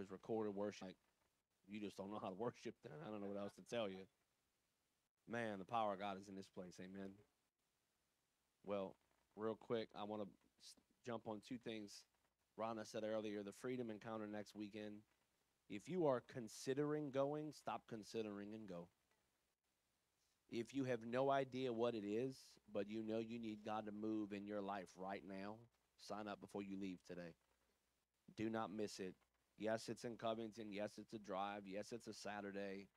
Because recorded worship, like, you just don't know how to worship. Then I don't know what else to tell you. Man, the power of God is in this place. Amen. Well, real quick, I want to jump on two things. Rhonda said earlier the Freedom Encounter next weekend. If you are considering going, stop considering and go. If you have no idea what it is, but you know you need God to move in your life right now, sign up before you leave today. Do not miss it. Yes, it's in Covington. Yes, it's a drive. Yes, it's a Saturday.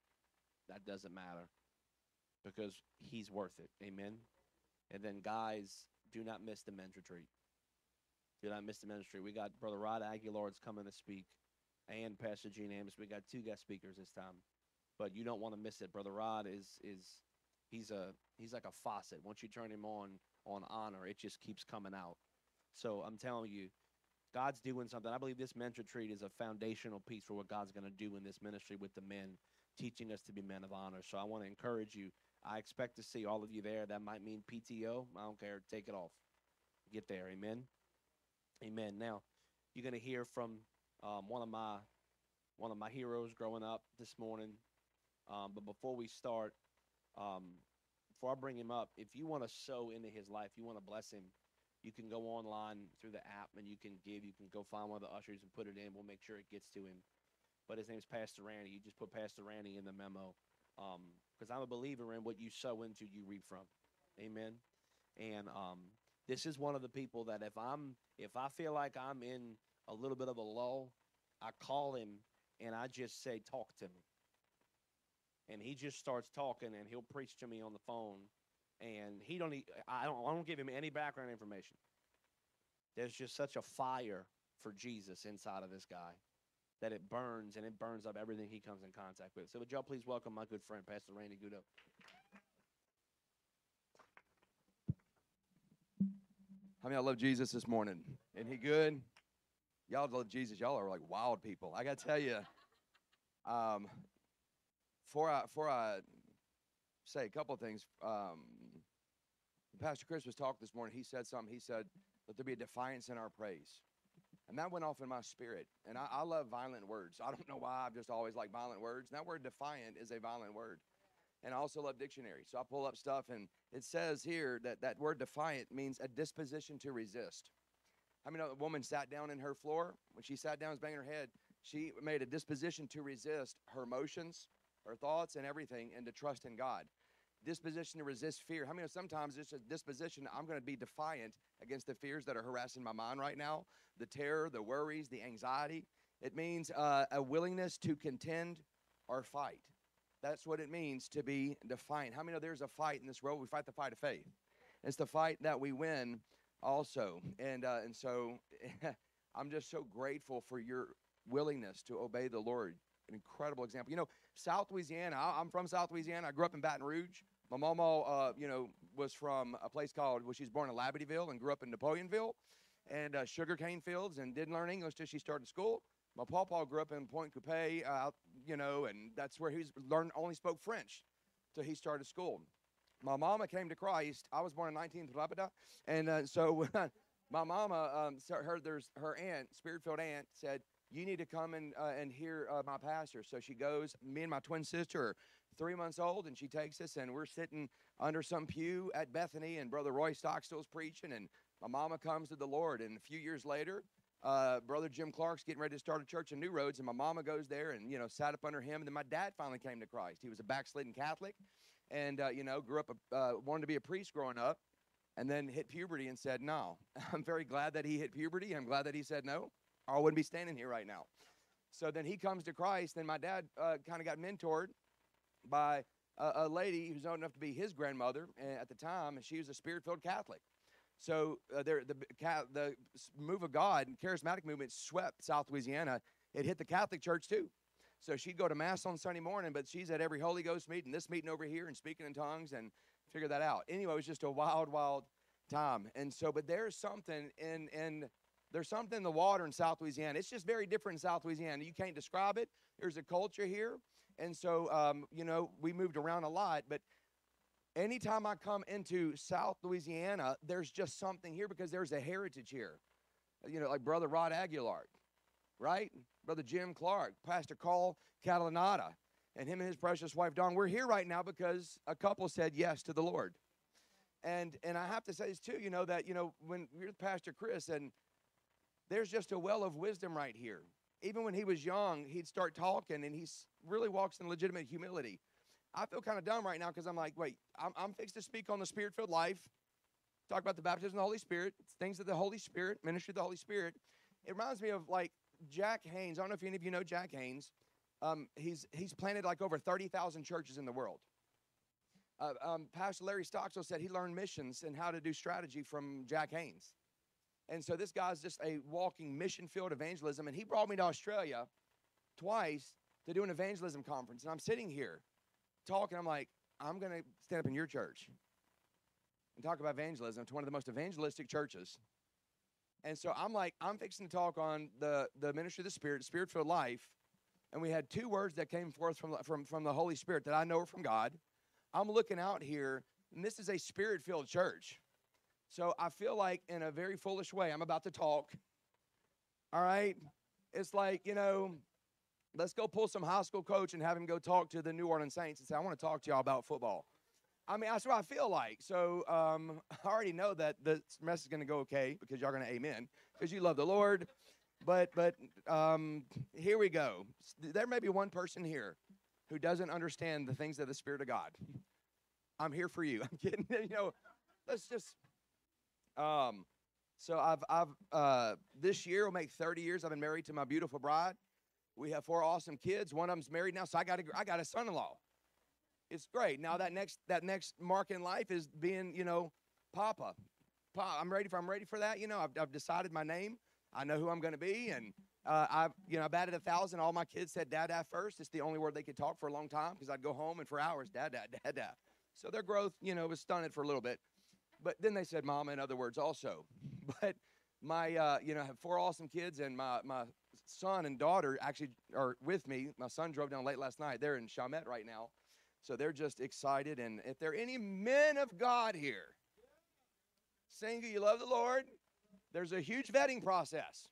That doesn't matter because He's worth it. Amen. And then, guys, do not miss the men's retreat. Do not miss the ministry. We got Brother Rod Aguilar's coming to speak and Pastor Gene Amos. We got two guest speakers this time. But you don't want to miss it. Brother Rod is is he's a he's like a faucet. Once you turn him on on honor, it just keeps coming out. So I'm telling you, God's doing something. I believe this men's retreat is a foundational piece for what God's going to do in this ministry with the men, teaching us to be men of honor. So I want to encourage you. I expect to see all of you there. That might mean PTO. I don't care. Take it off. Get there. Amen. Amen. Now, you're going to hear from um, one of my one of my heroes growing up this morning. Um, but before we start, um, before I bring him up, if you want to sow into his life, you want to bless him, you can go online through the app and you can give. You can go find one of the ushers and put it in. We'll make sure it gets to him. But his name's Pastor Randy. You just put Pastor Randy in the memo because um, I'm a believer in what you sow into, you reap from. Amen. And um, this is one of the people that if I'm if I feel like I'm in a little bit of a lull, I call him and I just say, "Talk to me." And he just starts talking, and he'll preach to me on the phone. And he don't. I don't. I don't give him any background information. There's just such a fire for Jesus inside of this guy that it burns and it burns up everything he comes in contact with. So would y'all please welcome my good friend, Pastor Randy Goudeau. How many I love Jesus this morning? Isn't he good? Y'all love Jesus. Y'all are like wild people. I got to tell you, um, before I, before I say a couple things, um, Pastor Chris was talking this morning. He said something. He said, let there be a defiance in our praise. And that went off in my spirit. And I, I love violent words. I don't know why. I've just always like violent words. And that word defiant is a violent word and I also love dictionaries. So I pull up stuff, and it says here that that word defiant means a disposition to resist. I mean, a woman sat down in her floor. When she sat down, was banging her head. She made a disposition to resist her emotions, her thoughts, and everything, and to trust in God. Disposition to resist fear. How I many sometimes it's a disposition, I'm going to be defiant against the fears that are harassing my mind right now the terror, the worries, the anxiety. It means uh, a willingness to contend or fight. That's what it means to be defiant. How many know there's a fight in this world? We fight the fight of faith. It's the fight that we win also. And, uh, and so I'm just so grateful for your willingness to obey the Lord. An incredible example. You know, South Louisiana, I'm from South Louisiana. I grew up in Baton Rouge. My mama, uh, you know, was from a place called, well, she was born in Labadieville and grew up in Napoleonville and uh, sugarcane fields and didn't learn English till she started school. My papa grew up in Pointe Coupee, uh, you know, and that's where he learned only spoke French till he started school. My mama came to Christ. I was born in 1930, and uh, so my mama, um, so her there's her aunt, spirit-filled aunt, said you need to come and uh, and hear uh, my pastor. So she goes. Me and my twin sister three months old, and she takes us, and we're sitting under some pew at Bethany, and Brother Roy Stockstill's preaching, and my mama comes to the Lord, and a few years later, uh, brother Jim Clark's getting ready to start a church in New Roads, and my mama goes there and you know sat up under him. And then my dad finally came to Christ. He was a backslidden Catholic, and uh, you know grew up a, uh, wanted to be a priest growing up, and then hit puberty and said no. I'm very glad that he hit puberty. I'm glad that he said no. I wouldn't be standing here right now. So then he comes to Christ. Then my dad uh, kind of got mentored by a, a lady who's old enough to be his grandmother eh, at the time, and she was a spirit-filled Catholic. So uh, the, the move of God and charismatic movement swept South Louisiana. It hit the Catholic Church too. So she'd go to Mass on Sunday morning, but she's at every Holy Ghost meeting, this meeting over here, and speaking in tongues and figure that out. Anyway, it was just a wild, wild time. And so, but there's something in, in there's something in the water in South Louisiana. It's just very different in South Louisiana. You can't describe it. There's a culture here. And so, um, you know, we moved around a lot, but anytime I come into South Louisiana, there's just something here because there's a heritage here. You know, like Brother Rod Aguilar. right? Brother Jim Clark, Pastor Carl Catalanata, and him and his precious wife Dawn. We're here right now because a couple said yes to the Lord. And and I have to say this too, you know, that you know, when you're Pastor Chris, and there's just a well of wisdom right here. Even when he was young, he'd start talking and he really walks in legitimate humility. I feel kind of dumb right now because I'm like, wait, I'm, I'm fixed to speak on the spirit filled life, talk about the baptism of the Holy Spirit, things of the Holy Spirit, ministry of the Holy Spirit. It reminds me of like Jack Haynes. I don't know if any of you know Jack Haynes. Um, he's, he's planted like over 30,000 churches in the world. Uh, um, Pastor Larry Stockstill said he learned missions and how to do strategy from Jack Haynes. And so this guy's just a walking mission field evangelism. And he brought me to Australia twice to do an evangelism conference. And I'm sitting here talking. I'm like, I'm going to stand up in your church and talk about evangelism to one of the most evangelistic churches. And so I'm like, I'm fixing to talk on the, the ministry of the Spirit, Spirit life. And we had two words that came forth from, from, from the Holy Spirit that I know are from God. I'm looking out here, and this is a spirit filled church. So I feel like, in a very foolish way, I'm about to talk. All right? It's like, you know, let's go pull some high school coach and have him go talk to the New Orleans Saints and say, I want to talk to y'all about football. I mean, that's what I feel like. So um, I already know that the message is going to go okay because y'all going to amen because you love the Lord. But but um, here we go. There may be one person here who doesn't understand the things of the Spirit of God. I'm here for you. I'm kidding. you know, let's just um, so I've I've uh, this year will make 30 years I've been married to my beautiful bride. We have four awesome kids. One of them's married now, so I got a I got a son-in-law. It's great. Now that next that next mark in life is being you know Papa. Pa, I'm ready for I'm ready for that. You know I've I've decided my name. I know who I'm going to be, and uh, I've you know I've added a thousand. All my kids said dad dad first. It's the only word they could talk for a long time because I'd go home and for hours dad dad dad dad. So their growth you know was stunted for a little bit. But then they said mama in other words also. But my, uh, you know, I have four awesome kids, and my, my son and daughter actually are with me. My son drove down late last night. They're in Chalmette right now. So they're just excited. And if there are any men of God here, single, you love the Lord, there's a huge vetting process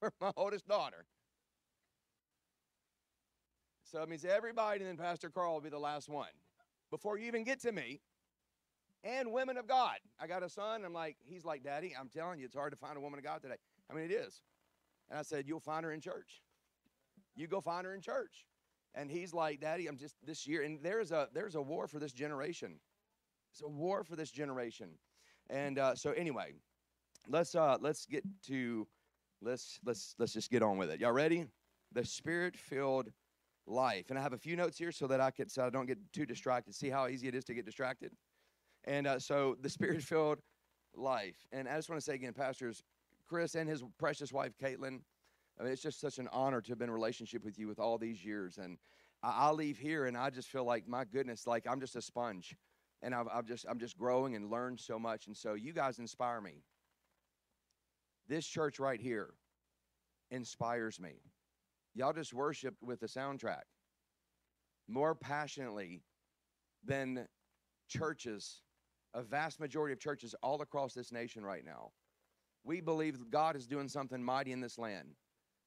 for my oldest daughter. So it means everybody, and then Pastor Carl will be the last one. Before you even get to me, and women of God. I got a son. I'm like, he's like, Daddy, I'm telling you, it's hard to find a woman of God today. I mean, it is. And I said, You'll find her in church. You go find her in church. And he's like, Daddy, I'm just this year. And there's a there's a war for this generation. It's a war for this generation. And uh, so anyway, let's uh let's get to let's let's let's just get on with it. Y'all ready? The spirit-filled life. And I have a few notes here so that I could so I don't get too distracted. See how easy it is to get distracted? And uh, so the spirit filled life. And I just want to say again, Pastors Chris and his precious wife, Caitlin, I mean, it's just such an honor to have been in relationship with you with all these years. And I, I leave here and I just feel like, my goodness, like I'm just a sponge. And I've, I've just, I'm just growing and learned so much. And so you guys inspire me. This church right here inspires me. Y'all just worship with the soundtrack more passionately than churches a vast majority of churches all across this nation right now. We believe God is doing something mighty in this land.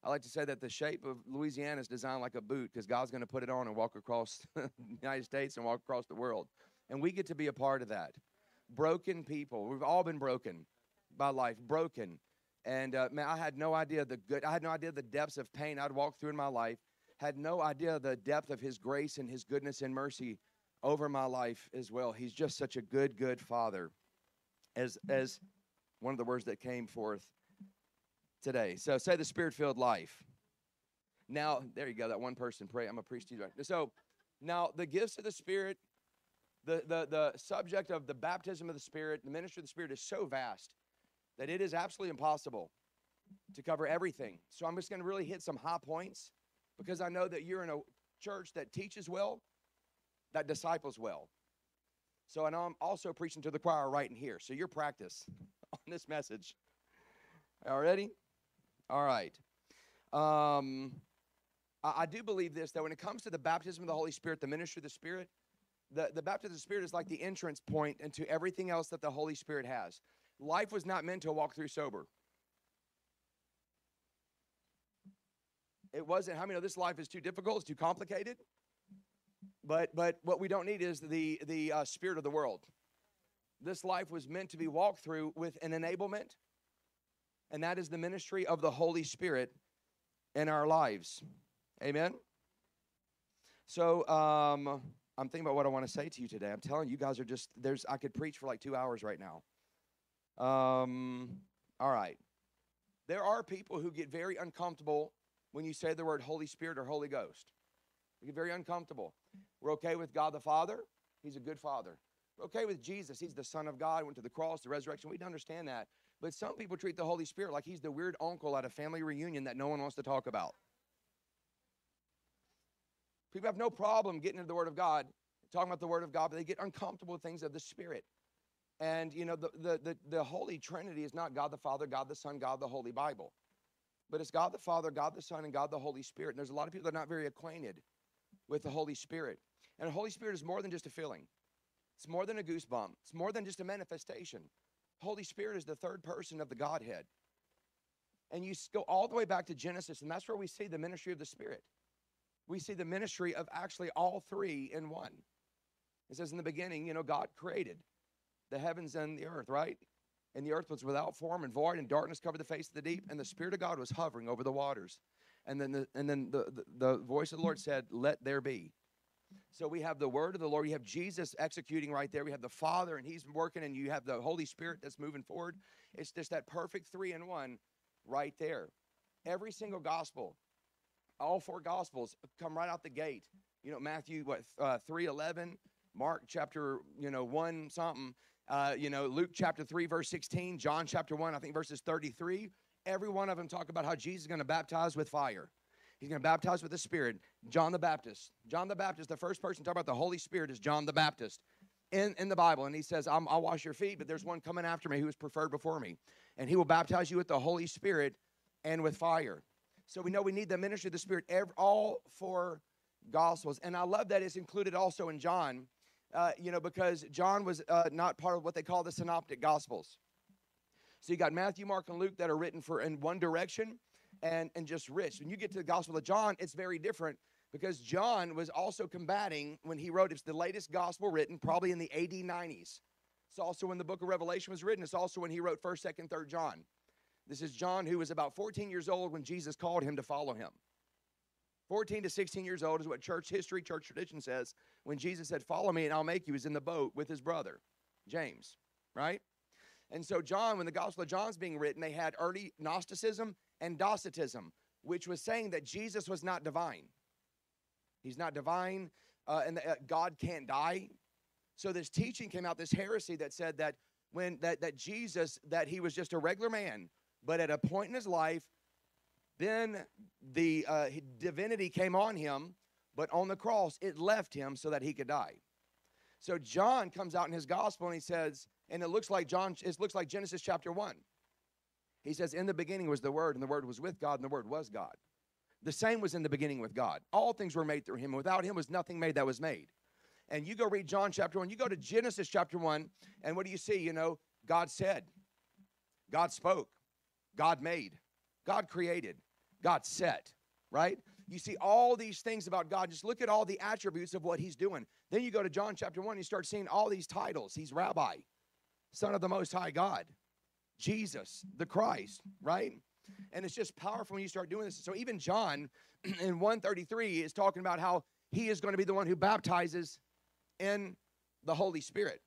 I like to say that the shape of Louisiana is designed like a boot because God's going to put it on and walk across the United States and walk across the world. And we get to be a part of that. Broken people. We've all been broken by life, broken. And uh, man, I had no idea the good, I had no idea the depths of pain I'd walked through in my life, had no idea the depth of His grace and His goodness and mercy over my life as well. He's just such a good, good father, as as one of the words that came forth today. So say the spirit-filled life. Now, there you go. That one person pray. I'm a priest to you. So now the gifts of the Spirit, the, the, the subject of the baptism of the Spirit, the ministry of the Spirit is so vast that it is absolutely impossible to cover everything. So I'm just going to really hit some high points because I know that you're in a church that teaches well that disciples well. So, and I'm also preaching to the choir right in here. So, your practice on this message. All ready? All right. Um, I, I, do believe this that when it comes to the baptism of the Holy Spirit, the ministry of the Spirit, the, the baptism of the Spirit is like the entrance point into everything else that the Holy Spirit has. Life was not meant to walk through sober. It wasn't. How many know this life is too difficult? It's too complicated. But but what we don't need is the the uh, spirit of the world. This life was meant to be walked through with an enablement, and that is the ministry of the Holy Spirit in our lives. Amen. So um, I'm thinking about what I want to say to you today. I'm telling you, guys are just there's. I could preach for like two hours right now. Um, all right. There are people who get very uncomfortable when you say the word Holy Spirit or Holy Ghost. We get very uncomfortable. We're okay with God the Father. He's a good Father. We're okay with Jesus. He's the Son of God, went to the cross, the resurrection. We understand that. But some people treat the Holy Spirit like he's the weird uncle at a family reunion that no one wants to talk about. People have no problem getting into the Word of God, talking about the Word of God, but they get uncomfortable with things of the Spirit. And you know, the, the, the, the Holy Trinity is not God the Father, God the Son, God the Holy Bible. But it's God the Father, God the Son, and God the Holy Spirit. And there's a lot of people that are not very acquainted with the Holy Spirit. And the Holy Spirit is more than just a feeling. It's more than a goosebump. It's more than just a manifestation. Holy Spirit is the third person of the Godhead. And you go all the way back to Genesis, and that's where we see the ministry of the Spirit. We see the ministry of actually all three in one. It says in the beginning, you know, God created the heavens and the earth, right? And the earth was without form and void, and darkness covered the face of the deep, and the Spirit of God was hovering over the waters. And then the, and then the, the, the voice of the Lord said, Let there be. So we have the word of the Lord. You have Jesus executing right there. We have the Father, and He's working, and you have the Holy Spirit that's moving forward. It's just that perfect three in one right there. Every single gospel, all four gospels come right out the gate. You know, Matthew, what, uh, 3 11, Mark chapter, you know, 1 something, uh, you know, Luke chapter 3, verse 16, John chapter 1, I think verses 33. Every one of them talk about how Jesus is going to baptize with fire. He's going to baptize with the Spirit. John the Baptist. John the Baptist, the first person to talk about the Holy Spirit is John the Baptist in, in the Bible. And he says, i will wash your feet, but there's one coming after me who is preferred before me. And he will baptize you with the Holy Spirit and with fire. So we know we need the ministry of the Spirit, every, all four Gospels. And I love that it's included also in John, uh, you know, because John was uh, not part of what they call the Synoptic Gospels. So you got Matthew, Mark, and Luke that are written for in one direction and, and just rich. When you get to the Gospel of John, it's very different because John was also combating when he wrote, it's the latest gospel written, probably in the AD 90s. It's also when the book of Revelation was written. It's also when he wrote 1st, 2nd, 3rd John. This is John, who was about 14 years old when Jesus called him to follow him. 14 to 16 years old is what church history, church tradition says. When Jesus said, Follow me and I'll make you, is in the boat with his brother, James, right? And so, John, when the Gospel of John's being written, they had early Gnosticism and Docetism, which was saying that Jesus was not divine. He's not divine, uh, and uh, God can't die. So this teaching came out, this heresy that said that when that that Jesus that he was just a regular man, but at a point in his life, then the uh, divinity came on him, but on the cross it left him so that he could die. So John comes out in his gospel and he says, and it looks like John, it looks like Genesis chapter one. He says, In the beginning was the Word, and the Word was with God, and the Word was God. The same was in the beginning with God. All things were made through him, and without him was nothing made that was made. And you go read John chapter 1, you go to Genesis chapter 1, and what do you see? You know, God said, God spoke, God made, God created, God set, right? You see all these things about God. Just look at all the attributes of what he's doing. Then you go to John chapter 1, and you start seeing all these titles. He's rabbi, son of the most high God. Jesus, the Christ, right? And it's just powerful when you start doing this. So even John in 133 is talking about how he is going to be the one who baptizes in the Holy Spirit.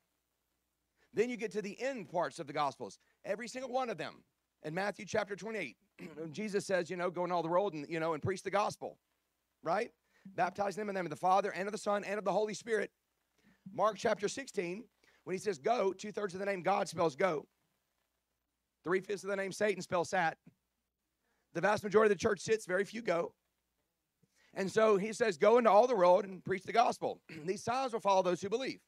Then you get to the end parts of the Gospels, every single one of them. In Matthew chapter 28, Jesus says, you know, go in all the world and, you know, and preach the gospel, right? Baptizing them in the name of the Father and of the Son and of the Holy Spirit. Mark chapter 16, when he says go, two thirds of the name God spells go. Three fifths of the name Satan spells sat. The vast majority of the church sits, very few go. And so he says, Go into all the world and preach the gospel. These signs will follow those who believe.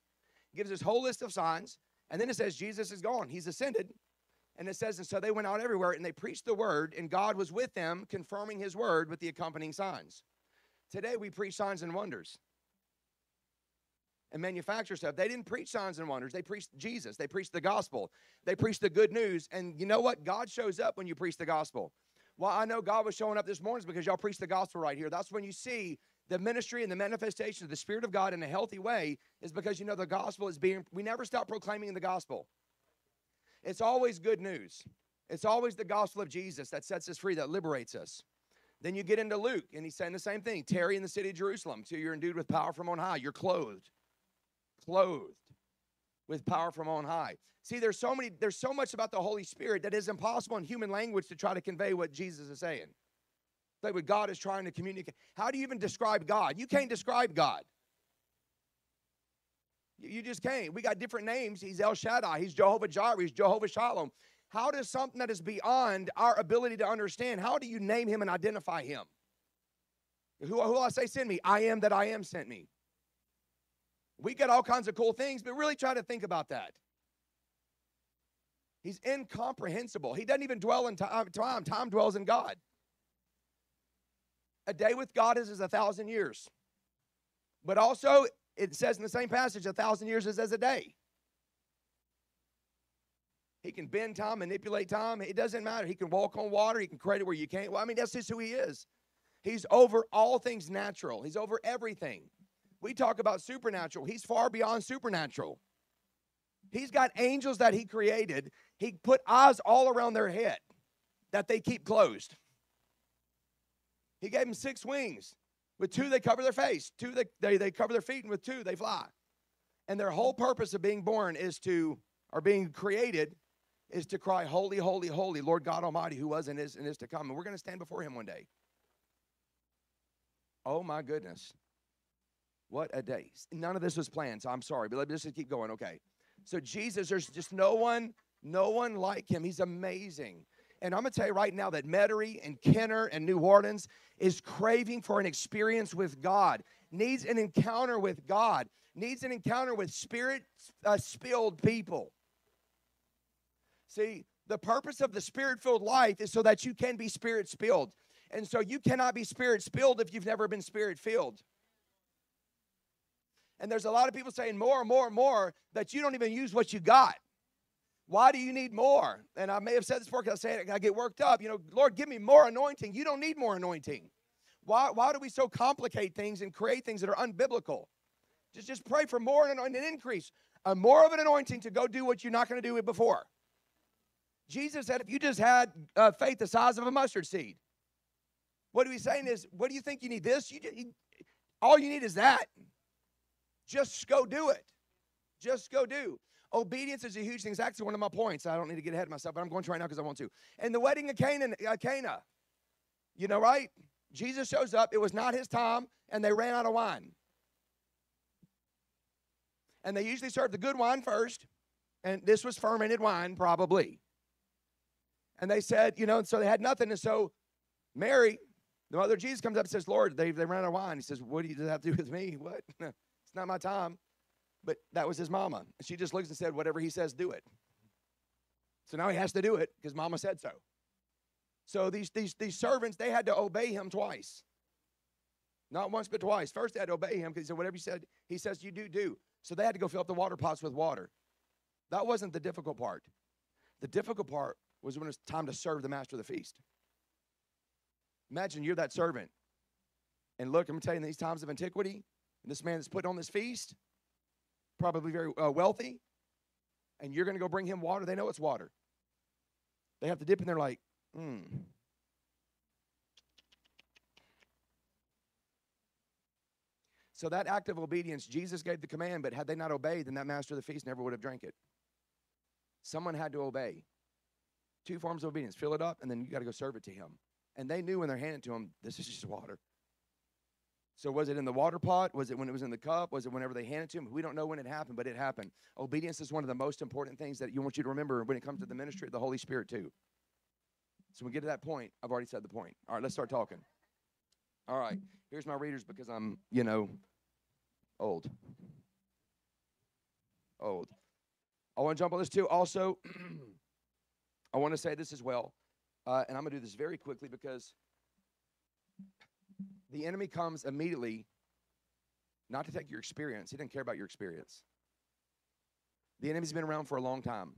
He gives this whole list of signs. And then it says, Jesus is gone. He's ascended. And it says, And so they went out everywhere and they preached the word, and God was with them, confirming his word with the accompanying signs. Today we preach signs and wonders and manufacture stuff. They didn't preach signs and wonders. They preached Jesus. They preached the gospel. They preached the good news. And you know what? God shows up when you preach the gospel. Well, I know God was showing up this morning because y'all preached the gospel right here. That's when you see the ministry and the manifestation of the Spirit of God in a healthy way, is because you know the gospel is being, we never stop proclaiming the gospel. It's always good news. It's always the gospel of Jesus that sets us free, that liberates us. Then you get into Luke, and he's saying the same thing. Tarry in the city of Jerusalem till you're endued with power from on high. You're clothed, clothed with power from on high. See, there's so many, there's so much about the Holy Spirit that is impossible in human language to try to convey what Jesus is saying. Like what God is trying to communicate. How do you even describe God? You can't describe God. You, you just can't. We got different names. He's El Shaddai. He's Jehovah Jireh. He's Jehovah Shalom. How does something that is beyond our ability to understand, how do you name him and identify him? Who, who I say send me? I am that I am sent me. We get all kinds of cool things, but really try to think about that. He's incomprehensible. He doesn't even dwell in time. Uh, time, time dwells in God. A day with God is as a thousand years. But also, it says in the same passage, a thousand years is as a day. He can bend time, manipulate time. It doesn't matter. He can walk on water. He can create it where you can't. Well, I mean, that's just who he is. He's over all things natural. He's over everything. We talk about supernatural. He's far beyond supernatural. He's got angels that he created. He put eyes all around their head that they keep closed. He gave them six wings. With two, they cover their face. Two, they, they, they cover their feet. And with two, they fly. And their whole purpose of being born is to, or being created, is to cry, Holy, holy, holy, Lord God Almighty, who was and is and is to come. And we're going to stand before him one day. Oh my goodness. What a day. None of this was planned, so I'm sorry, but let me just keep going. Okay. So Jesus, there's just no one, no one like him. He's amazing. And I'm gonna tell you right now that Metairie and Kenner and New Orleans is craving for an experience with God, needs an encounter with God, needs an encounter with spirit uh, spilled people. See, the purpose of the spirit filled life is so that you can be spirit spilled. And so you cannot be spirit spilled if you've never been spirit filled. And there's a lot of people saying more and more and more that you don't even use what you got. Why do you need more? And I may have said this before because I say it, I get worked up. You know, Lord, give me more anointing. You don't need more anointing. Why, why do we so complicate things and create things that are unbiblical? Just, just pray for more and an increase, uh, more of an anointing to go do what you're not going to do it before. Jesus said, if you just had uh, faith the size of a mustard seed, what are we saying is, what do you think you need? This? You, you, all you need is that. Just go do it. Just go do. Obedience is a huge thing. It's actually one of my points. I don't need to get ahead of myself, but I'm going to right now because I want to. And the wedding of Canaan, uh, Cana, you know, right? Jesus shows up. It was not his time, and they ran out of wine. And they usually serve the good wine first, and this was fermented wine, probably. And they said, you know, and so they had nothing. And so Mary, the mother of Jesus, comes up and says, Lord, they, they ran out of wine. He says, What do you have to do with me? What? it's not my time. But that was his mama. And she just looks and said, Whatever he says, do it. So now he has to do it because mama said so. So these, these, these servants, they had to obey him twice. Not once, but twice. First, they had to obey him because he said, Whatever he said, he says, You do, do. So they had to go fill up the water pots with water. That wasn't the difficult part. The difficult part was when it's time to serve the master of the feast. Imagine you're that servant. And look, I'm going to tell you, in these times of antiquity, this man is put on this feast, probably very uh, wealthy, and you're going to go bring him water. They know it's water. They have to dip in there like, hmm. So that act of obedience, Jesus gave the command, but had they not obeyed, then that master of the feast never would have drank it. Someone had to obey. Two forms of obedience fill it up, and then you got to go serve it to him. And they knew when they're handing to him, this is just water. So was it in the water pot? Was it when it was in the cup? Was it whenever they handed to him? We don't know when it happened, but it happened. Obedience is one of the most important things that you want you to remember when it comes to the ministry of the Holy Spirit too. So we get to that point, I've already said the point. All right, let's start talking. All right, here's my readers because I'm, you know, old. Old. I want to jump on this too. Also, I want to say this as well, uh, and I'm going to do this very quickly because the enemy comes immediately not to take your experience. He doesn't care about your experience. The enemy's been around for a long time.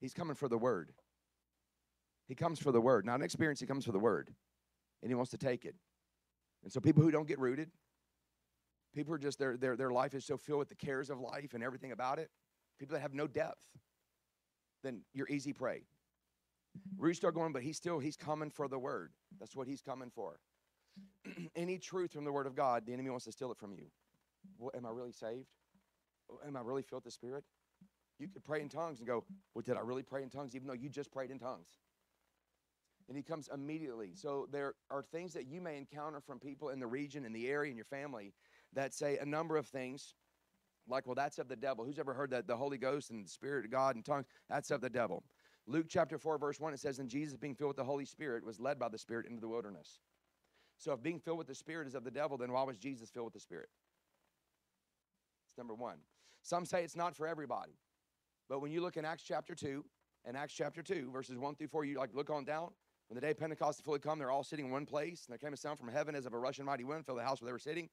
He's coming for the word. He comes for the word, not an experience. He comes for the word, and he wants to take it. And so, people who don't get rooted, people who are just their their their life is so filled with the cares of life and everything about it. People that have no depth, then you're easy prey. Roots start going, but he's still he's coming for the word. That's what he's coming for. Any truth from the word of God, the enemy wants to steal it from you. Well, am I really saved? Am I really filled with the Spirit? You could pray in tongues and go, Well, did I really pray in tongues? Even though you just prayed in tongues. And he comes immediately. So there are things that you may encounter from people in the region, in the area, in your family that say a number of things. Like, well, that's of the devil. Who's ever heard that the Holy Ghost and the Spirit of God and tongues? That's of the devil. Luke chapter 4, verse 1, it says, And Jesus, being filled with the Holy Spirit, was led by the Spirit into the wilderness. So if being filled with the Spirit is of the devil, then why was Jesus filled with the Spirit? It's number one. Some say it's not for everybody. But when you look in Acts chapter 2, and Acts chapter 2, verses 1 through 4, you like look on down. When the day of Pentecost had fully come, they're all sitting in one place, and there came a sound from heaven as of a rushing mighty wind, filled the house where they were sitting.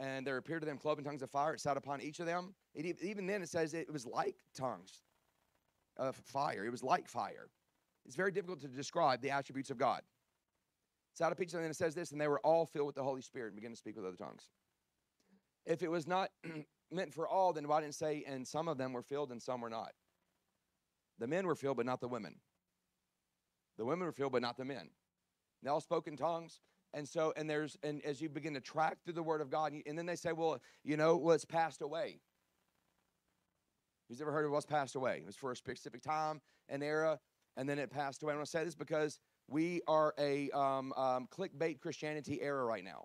And there appeared to them cloven tongues of fire. It sat upon each of them. It, even then, it says it was like tongues of fire. It was like fire. It's very difficult to describe the attributes of God. It's out of each and then it says this, and they were all filled with the Holy Spirit and began to speak with other tongues. If it was not meant for all, then why didn't say, and some of them were filled and some were not? The men were filled, but not the women. The women were filled, but not the men. They all spoke in tongues. And so, and there's, and as you begin to track through the word of God, and then they say, well, you know, well, it's passed away. Who's ever heard of what's passed away? It was for a specific time and era, and then it passed away. I want to say this because we are a um, um, clickbait Christianity era right now.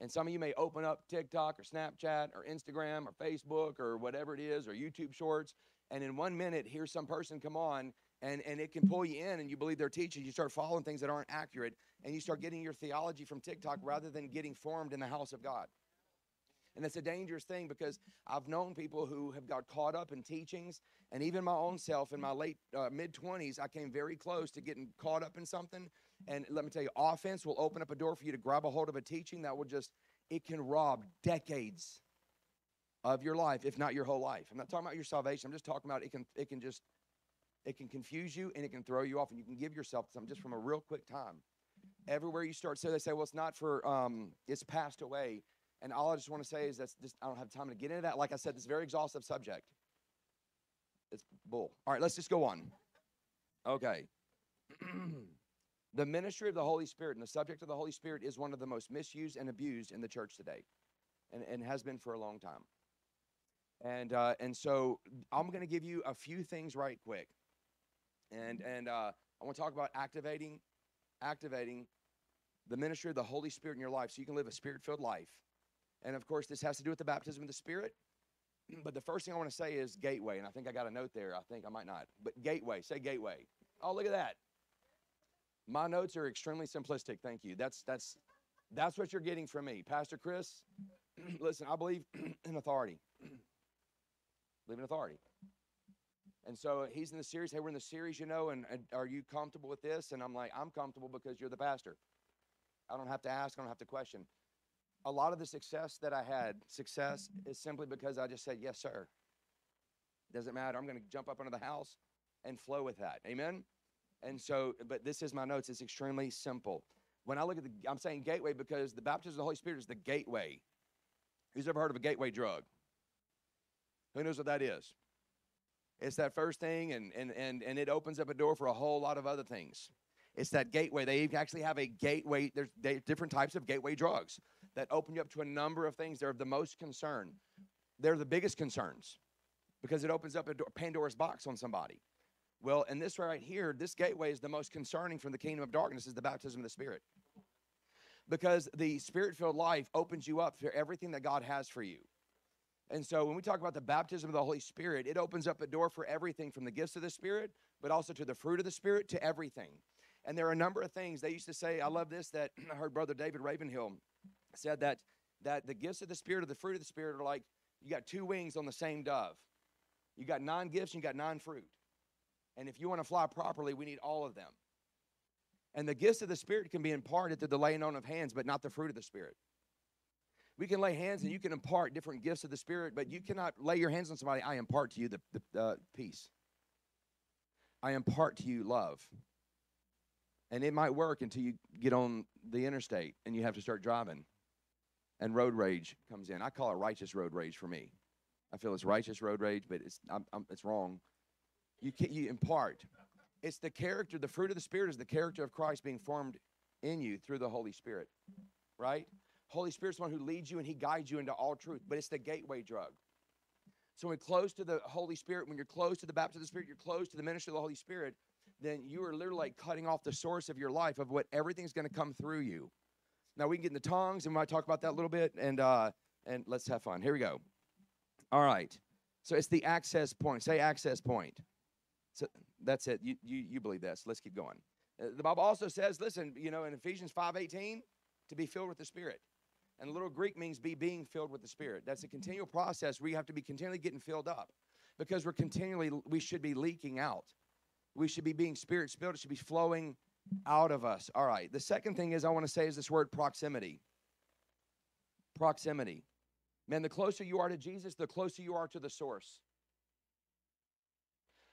And some of you may open up TikTok or Snapchat or Instagram or Facebook or whatever it is or YouTube Shorts, and in one minute, hear some person come on and, and it can pull you in and you believe they're teaching. You start following things that aren't accurate and you start getting your theology from TikTok rather than getting formed in the house of God. And it's a dangerous thing because I've known people who have got caught up in teachings, and even my own self in my late uh, mid 20s, I came very close to getting caught up in something. And let me tell you, offense will open up a door for you to grab a hold of a teaching that will just, it can rob decades of your life, if not your whole life. I'm not talking about your salvation. I'm just talking about it can, it can just, it can confuse you and it can throw you off, and you can give yourself something just from a real quick time. Everywhere you start, so they say, well, it's not for, um, it's passed away. And all I just want to say is that's just, I don't have time to get into that. Like I said, this very exhaustive subject. It's bull. All right, let's just go on. Okay. the ministry of the Holy Spirit and the subject of the Holy Spirit is one of the most misused and abused in the church today, and, and has been for a long time. And uh, and so I'm going to give you a few things right quick, and and uh, I want to talk about activating, activating the ministry of the Holy Spirit in your life, so you can live a spirit-filled life. And of course, this has to do with the baptism of the Spirit. But the first thing I want to say is gateway, and I think I got a note there. I think I might not, but gateway. Say gateway. Oh, look at that. My notes are extremely simplistic. Thank you. That's that's that's what you're getting from me, Pastor Chris. listen, I believe in authority. believe in authority. And so he's in the series. Hey, we're in the series, you know, and, and are you comfortable with this? And I'm like, I'm comfortable because you're the pastor. I don't have to ask. I don't have to question a lot of the success that I had, success mm-hmm. is simply because I just said, yes, sir. Doesn't matter. I'm going to jump up under the house and flow with that. Amen. And so, but this is my notes. It's extremely simple. When I look at the, I'm saying gateway because the baptism of the Holy Spirit is the gateway. Who's ever heard of a gateway drug? Who knows what that is? It's that first thing, and and and and it opens up a door for a whole lot of other things. It's that gateway. They actually have a gateway. There's different types of gateway drugs that open you up to a number of things. They're of the most concern. They're the biggest concerns because it opens up a Pandora's box on somebody. Well, and this right here, this gateway is the most concerning from the kingdom of darkness is the baptism of the Spirit. Because the spirit-filled life opens you up for everything that God has for you. And so when we talk about the baptism of the Holy Spirit, it opens up a door for everything from the gifts of the Spirit, but also to the fruit of the Spirit, to everything. And there are a number of things. They used to say, I love this, that I heard Brother David Ravenhill said that that the gifts of the spirit or the fruit of the spirit are like you got two wings on the same dove. You got nine gifts and you got nine fruit. And if you want to fly properly, we need all of them. And the gifts of the spirit can be imparted through the laying on of hands, but not the fruit of the spirit. We can lay hands and you can impart different gifts of the spirit, but you cannot lay your hands on somebody. I impart to you the, the uh, peace. I impart to you love. And it might work until you get on the interstate and you have to start driving. And road rage comes in. I call it righteous road rage for me. I feel it's righteous road rage, but it's I'm, I'm, it's wrong. You can you impart. It's the character. The fruit of the spirit is the character of Christ being formed in you through the Holy Spirit, right? Holy Spirit's the one who leads you and He guides you into all truth. But it's the gateway drug. So when close to the Holy Spirit, when you're close to the baptism of the Spirit, you're close to the ministry of the Holy Spirit. Then you are literally like cutting off the source of your life of what everything's going to come through you. Now we can get in the tongues and we might talk about that a little bit, and uh, and let's have fun. Here we go. All right. So it's the access point. Say access point. So that's it. You you, you believe that. So let's keep going. Uh, the Bible also says, listen, you know, in Ephesians 5:18, to be filled with the Spirit. And the little Greek means be being filled with the Spirit. That's a continual process where you have to be continually getting filled up because we're continually, we should be leaking out. We should be being spirit filled. It should be flowing out of us. All right. The second thing is I want to say is this word proximity. Proximity. Man, the closer you are to Jesus, the closer you are to the source.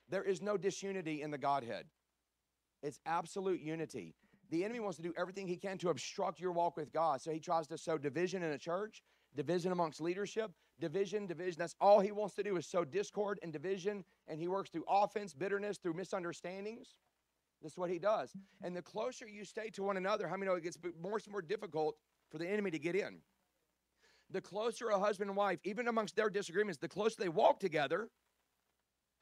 There is no disunity in the Godhead. It's absolute unity. The enemy wants to do everything he can to obstruct your walk with God. So he tries to sow division in a church, division amongst leadership, division, division. That's all he wants to do is sow discord and division. And he works through offense, bitterness, through misunderstandings. That's what he does. And the closer you stay to one another, how many know it gets more and more difficult for the enemy to get in? The closer a husband and wife, even amongst their disagreements, the closer they walk together,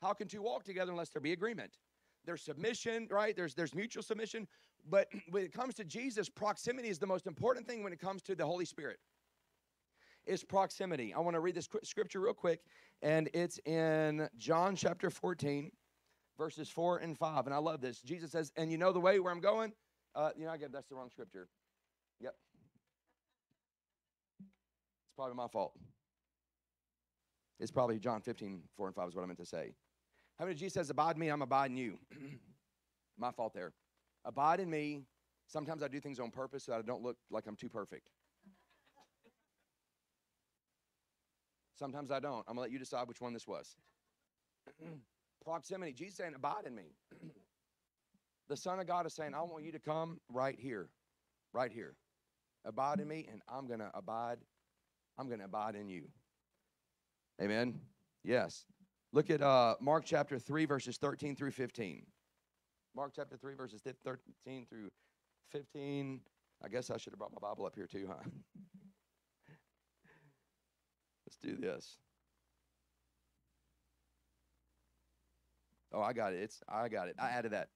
how can two walk together unless there be agreement? There's submission, right? There's there's mutual submission. But when it comes to Jesus, proximity is the most important thing when it comes to the Holy Spirit. Is proximity. I want to read this scripture real quick, and it's in John chapter 14, verses 4 and 5. And I love this. Jesus says, And you know the way where I'm going? Uh, you know, I get that's the wrong scripture. Yep. It's probably my fault. It's probably John 15, 4 and 5 is what I meant to say. How many Jesus says, Abide in me, I'm abiding you? my fault there. Abide in me. Sometimes I do things on purpose so that I don't look like I'm too perfect. Sometimes I don't. I'm going to let you decide which one this was. Proximity. Jesus saying, Abide in me. the Son of God is saying, I want you to come right here. Right here. Abide in me, and I'm going to abide. I'm going to abide in you. Amen. Yes. Look at uh, Mark chapter 3, verses 13 through 15. Mark chapter 3, verses 13 through 15. I guess I should have brought my Bible up here too, huh? Let's do this. Oh, I got it. It's I got it. I added that.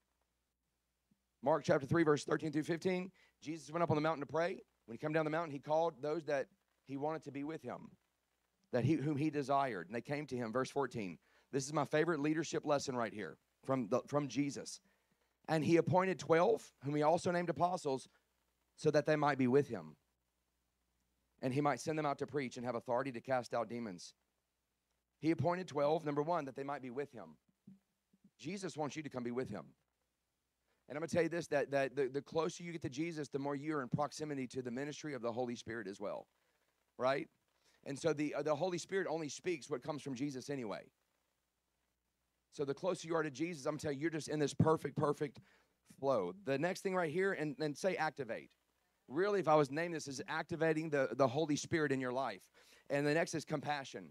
Mark chapter 3, verse 13 through 15. Jesus went up on the mountain to pray. When he came down the mountain, he called those that he wanted to be with him, that he whom he desired. And they came to him. Verse 14. This is my favorite leadership lesson right here from, the, from Jesus. And he appointed 12, whom he also named apostles, so that they might be with him. And he might send them out to preach and have authority to cast out demons. He appointed 12, number one, that they might be with him. Jesus wants you to come be with him. And I'm going to tell you this that, that the, the closer you get to Jesus, the more you're in proximity to the ministry of the Holy Spirit as well. Right? And so the, uh, the Holy Spirit only speaks what comes from Jesus anyway. So the closer you are to Jesus, I'm telling you, you're just in this perfect, perfect flow. The next thing right here, and, and say activate. Really, if I was named this, is activating the, the Holy Spirit in your life. And the next is compassion.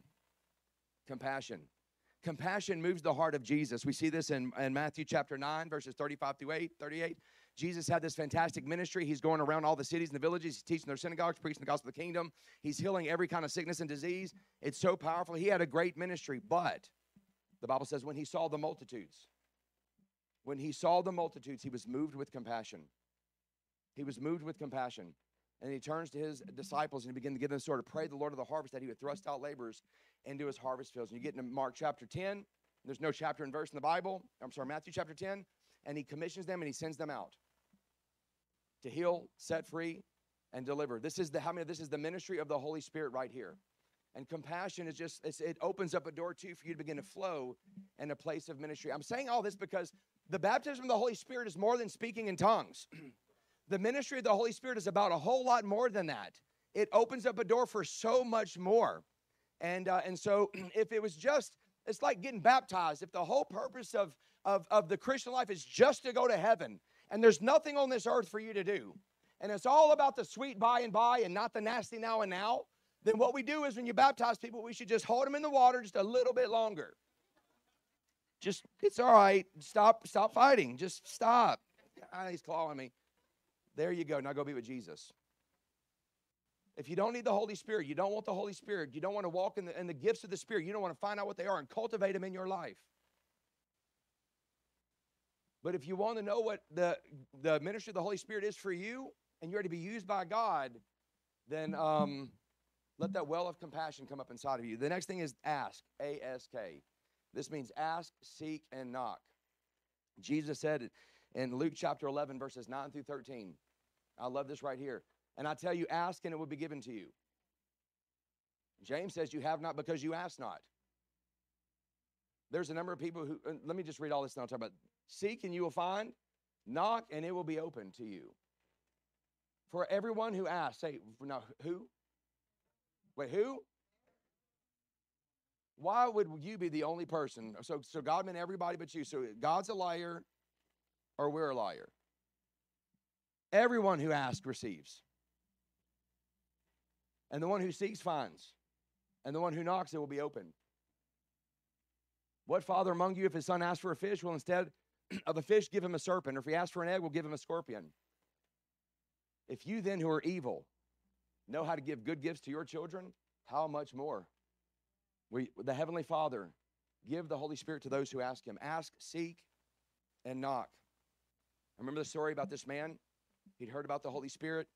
Compassion. Compassion moves the heart of Jesus. We see this in, in Matthew chapter 9, verses 35 through 8, 38. Jesus had this fantastic ministry. He's going around all the cities and the villages. He's teaching their synagogues, preaching the gospel of the kingdom. He's healing every kind of sickness and disease. It's so powerful. He had a great ministry, but the Bible says, when he saw the multitudes, when he saw the multitudes, he was moved with compassion. He was moved with compassion. And he turns to his disciples and he begins to give them sort of pray the Lord of the harvest that he would thrust out laborers into his harvest fields. And you get into Mark chapter 10. There's no chapter and verse in the Bible. I'm sorry, Matthew chapter 10. And he commissions them and he sends them out to heal, set free, and deliver. This is the how many this is the ministry of the Holy Spirit right here. And compassion is just, it opens up a door too for you to begin to flow in a place of ministry. I'm saying all this because the baptism of the Holy Spirit is more than speaking in tongues. the ministry of the Holy Spirit is about a whole lot more than that. It opens up a door for so much more. And, uh, and so if it was just, it's like getting baptized. If the whole purpose of, of, of the Christian life is just to go to heaven, and there's nothing on this earth for you to do, and it's all about the sweet by and by and not the nasty now and now, then what we do is when you baptize people, we should just hold them in the water just a little bit longer. Just, it's all right. Stop, stop fighting. Just stop. Ah, he's clawing me. There you go. Now go be with Jesus. If you don't need the Holy Spirit, you don't want the Holy Spirit, you don't want to walk in the, in the gifts of the Spirit, you don't want to find out what they are and cultivate them in your life. But if you want to know what the, the ministry of the Holy Spirit is for you and you're to be used by God, then um, let that well of compassion come up inside of you. The next thing is ask, A S K. This means ask, seek, and knock. Jesus said in Luke chapter 11, verses 9 through 13. I love this right here. And I tell you, ask and it will be given to you. James says, You have not because you ask not. There's a number of people who, uh, let me just read all this and I'll talk about seek and you will find, knock and it will be open to you. For everyone who asks, say, now who? Wait, who? Why would you be the only person? So, so God meant everybody but you. So God's a liar or we're a liar. Everyone who asks receives. And the one who seeks finds. And the one who knocks, it will be open. What father among you, if his son asks for a fish, will instead of a fish give him a serpent? Or if he asks for an egg, will give him a scorpion? If you then, who are evil, know how to give good gifts to your children, how much more? We, the Heavenly Father, give the Holy Spirit to those who ask Him. Ask, seek, and knock. I remember the story about this man. He'd heard about the Holy Spirit.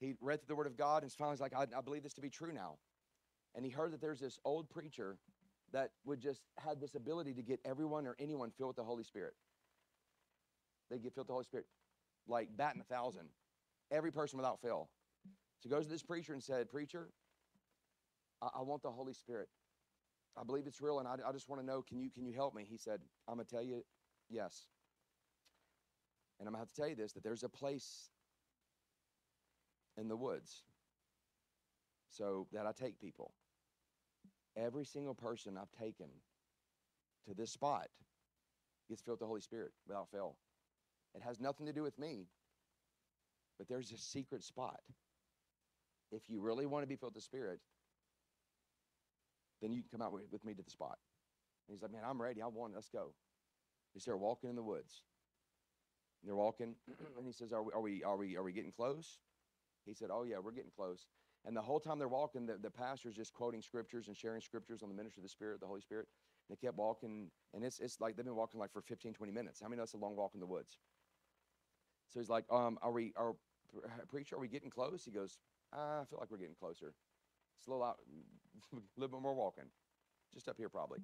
He read through the Word of God and finally was like, I, I believe this to be true now. And he heard that there's this old preacher that would just had this ability to get everyone or anyone filled with the Holy Spirit. They get filled with the Holy Spirit like batting a thousand. Every person without fail. So he goes to this preacher and said, Preacher, I, I want the Holy Spirit. I believe it's real, and I, I just want to know, can you can you help me? He said, I'm gonna tell you, yes. And I'm gonna have to tell you this: that there's a place in the woods. So that I take people. Every single person I've taken to this spot gets filled with the Holy Spirit without fail. It has nothing to do with me, but there's a secret spot. If you really want to be filled with the Spirit, then you can come out with, me to the spot. And he's like, Man, I'm ready. I want, let's go. He started walking in the woods. And they're walking, and he says, are we, are, we, are, we, are we getting close? He said, Oh, yeah, we're getting close. And the whole time they're walking, the, the pastor's just quoting scriptures and sharing scriptures on the ministry of the Spirit, the Holy Spirit. And they kept walking, and it's, it's like they've been walking like for 15, 20 minutes. How many know it's a long walk in the woods? So he's like, um, Are we, are, preacher, are we getting close? He goes, I feel like we're getting closer. It's a little out, a little bit more walking. Just up here, probably.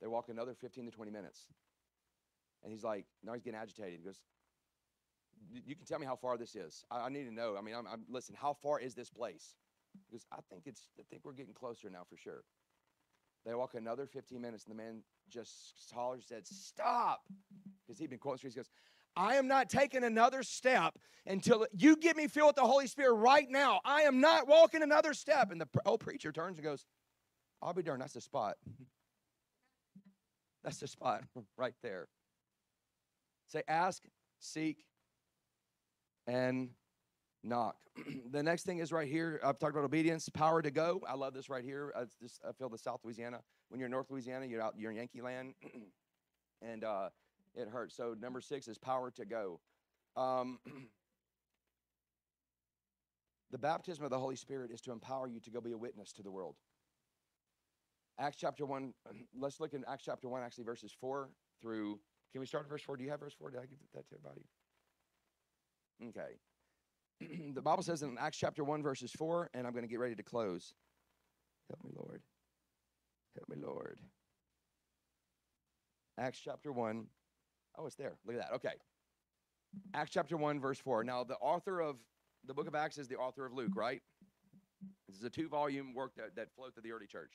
They walk another 15 to 20 minutes. And he's like, now he's getting agitated. He goes, you can tell me how far this is. I, I need to know. I mean, I'm, I'm, listen. How far is this place? Because I think it's. I think we're getting closer now for sure. They walk another 15 minutes, and the man just hollers, said, "Stop!" Because he'd been quoting. He goes, "I am not taking another step until you get me filled with the Holy Spirit right now. I am not walking another step." And the old preacher turns and goes, "I'll be darned. That's the spot. That's the spot right there." Say, ask, seek, and knock. the next thing is right here. I've talked about obedience, power to go. I love this right here. I, just, I feel the South Louisiana. When you're in North Louisiana, you're out, you're in Yankee land, and uh, it hurts. So number six is power to go. Um, the baptism of the Holy Spirit is to empower you to go be a witness to the world. Acts chapter 1, let's look in Acts chapter 1, actually, verses 4 through. Can we start at verse 4? Do you have verse 4? Did I give that to everybody? Okay. the Bible says in Acts chapter 1, verses 4, and I'm going to get ready to close. Help me, Lord. Help me, Lord. Acts chapter 1. Oh, it's there. Look at that. Okay. Acts chapter 1, verse 4. Now, the author of the book of Acts is the author of Luke, right? This is a two volume work that, that flowed through the early church.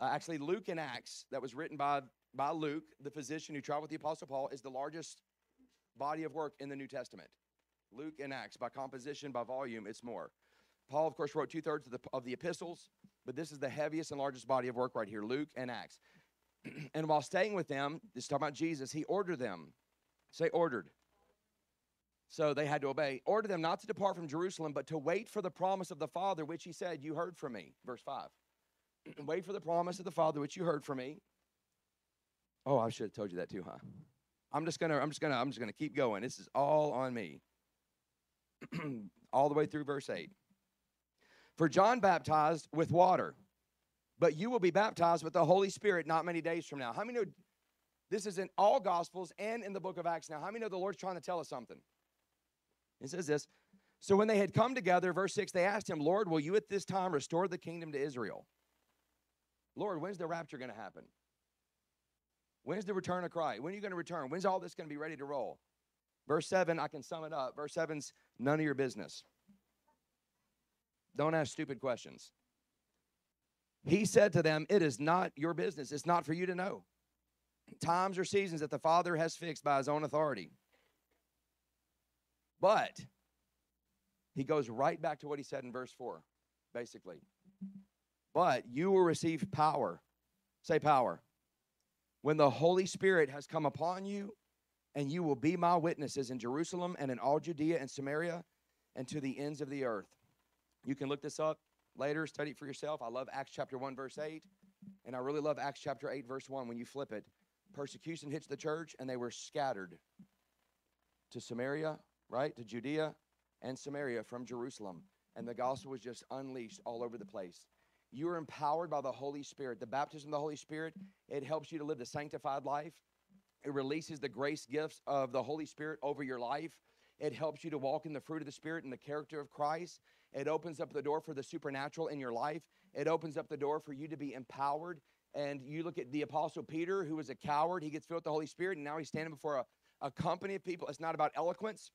Uh, actually, Luke and Acts, that was written by, by Luke, the physician who traveled with the Apostle Paul, is the largest body of work in the New Testament. Luke and Acts. By composition, by volume, it's more. Paul, of course, wrote two thirds of the, of the epistles, but this is the heaviest and largest body of work right here Luke and Acts. and while staying with them, this is talking about Jesus, he ordered them. Say, ordered. So they had to obey. Order them not to depart from Jerusalem, but to wait for the promise of the Father, which he said, You heard from me. Verse 5. wait for the promise of the Father, which you heard from me. Oh, I should have told you that too, huh? I'm just gonna, I'm just gonna, I'm just gonna keep going. This is all on me. all the way through verse 8. For John baptized with water, but you will be baptized with the Holy Spirit not many days from now. How many know this is in all Gospels and in the book of Acts now? How many know the Lord's trying to tell us something? It says this. So when they had come together, verse 6, they asked him, Lord, will you at this time restore the kingdom to Israel? Lord, when's the rapture going to happen? When's the return of Christ? When are you going to return? When's all this going to be ready to roll? Verse 7, I can sum it up. Verse 7's none of your business. Don't ask stupid questions. He said to them, It is not your business. It's not for you to know. Times or seasons that the Father has fixed by his own authority. But he goes right back to what he said in verse 4, basically. But you will receive power. Say power. When the Holy Spirit has come upon you, and you will be my witnesses in Jerusalem and in all Judea and Samaria and to the ends of the earth. You can look this up later, study it for yourself. I love Acts chapter 1, verse 8. And I really love Acts chapter 8, verse 1 when you flip it. Persecution hits the church, and they were scattered to Samaria, right? To Judea and Samaria from Jerusalem. And the gospel was just unleashed all over the place. You are empowered by the Holy Spirit. The baptism of the Holy Spirit, it helps you to live the sanctified life. It releases the grace gifts of the Holy Spirit over your life. It helps you to walk in the fruit of the Spirit and the character of Christ. It opens up the door for the supernatural in your life. It opens up the door for you to be empowered. And you look at the Apostle Peter, who was a coward. He gets filled with the Holy Spirit, and now he's standing before a, a company of people. It's not about eloquence,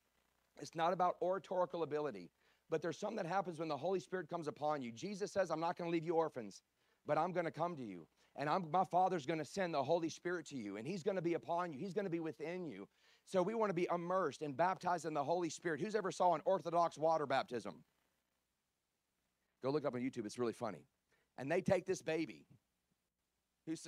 it's not about oratorical ability. But there's something that happens when the Holy Spirit comes upon you. Jesus says, I'm not going to leave you orphans, but I'm going to come to you. And I'm, my Father's going to send the Holy Spirit to you, and He's going to be upon you. He's going to be within you. So we want to be immersed and baptized in the Holy Spirit. Who's ever saw an Orthodox water baptism? Go look up on YouTube. It's really funny. And they take this baby.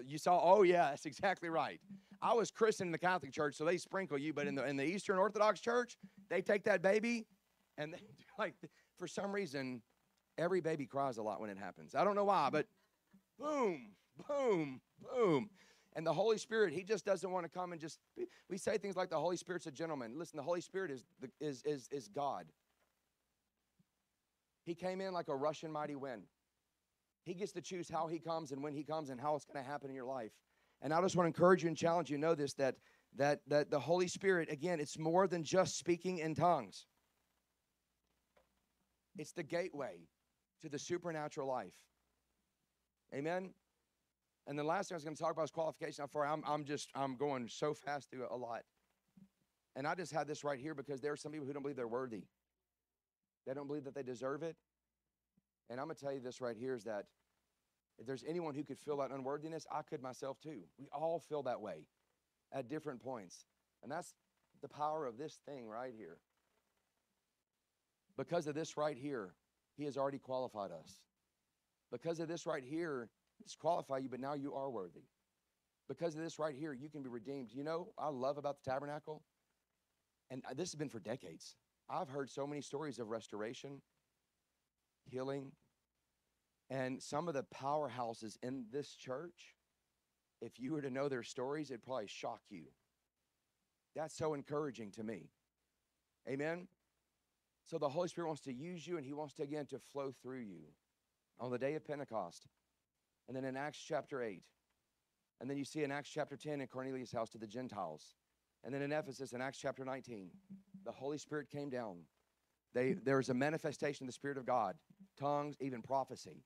You saw, oh, yeah, that's exactly right. I was christened in the Catholic Church, so they sprinkle you, but in the, in the Eastern Orthodox Church, they take that baby and they like, for some reason, every baby cries a lot when it happens. I don't know why, but boom, boom, boom. And the Holy Spirit, He just doesn't want to come and just. We say things like the Holy Spirit's a gentleman. Listen, the Holy Spirit is the, is is is God. He came in like a rushing mighty wind. He gets to choose how He comes and when He comes and how it's going to happen in your life. And I just want to encourage you and challenge you. Know this that that that the Holy Spirit again, it's more than just speaking in tongues. It's the gateway to the supernatural life. Amen. And the last thing I was going to talk about is qualification. For I'm, I'm just, I'm going so fast through a lot. And I just had this right here because there are some people who don't believe they're worthy. They don't believe that they deserve it. And I'm going to tell you this right here is that if there's anyone who could feel that unworthiness, I could myself too. We all feel that way at different points. And that's the power of this thing right here. Because of this right here, He has already qualified us. Because of this right here, disqualify you, but now you are worthy. Because of this right here, you can be redeemed. You know, I love about the tabernacle, and this has been for decades. I've heard so many stories of restoration, healing, and some of the powerhouses in this church. If you were to know their stories, it'd probably shock you. That's so encouraging to me. Amen. So the Holy Spirit wants to use you and He wants to again to flow through you on the day of Pentecost. And then in Acts chapter 8. And then you see in Acts chapter 10 in Cornelius' house to the Gentiles. And then in Ephesus in Acts chapter 19, the Holy Spirit came down. They, there was a manifestation of the Spirit of God, tongues, even prophecy.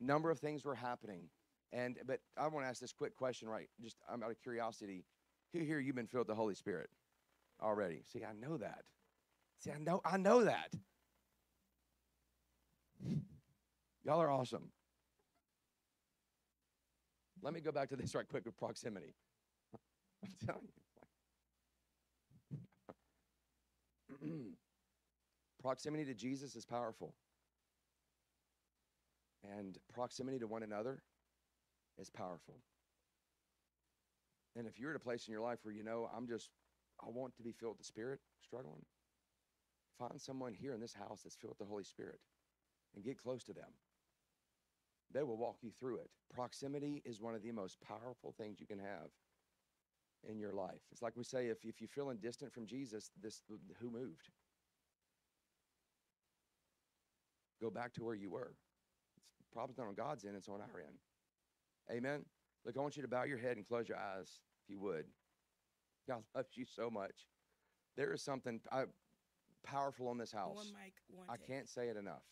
Number of things were happening. And but I want to ask this quick question, right? Just I'm out of curiosity. Who here you've been filled with the Holy Spirit already? See, I know that. See, I know, I know that. Y'all are awesome. Let me go back to this right quick with proximity. I'm telling you. proximity to Jesus is powerful. And proximity to one another is powerful. And if you're at a place in your life where you know, I'm just, I want to be filled with the Spirit, struggling, find someone here in this house that's filled with the Holy Spirit and get close to them. They will walk you through it. Proximity is one of the most powerful things you can have in your life. It's like we say if, if you're feeling distant from Jesus, this who moved? Go back to where you were. It's, the problem's not on God's end, it's on our end. Amen. Look, I want you to bow your head and close your eyes, if you would. God loves you so much. There is something uh, powerful on this house. One mic, one I can't say it enough.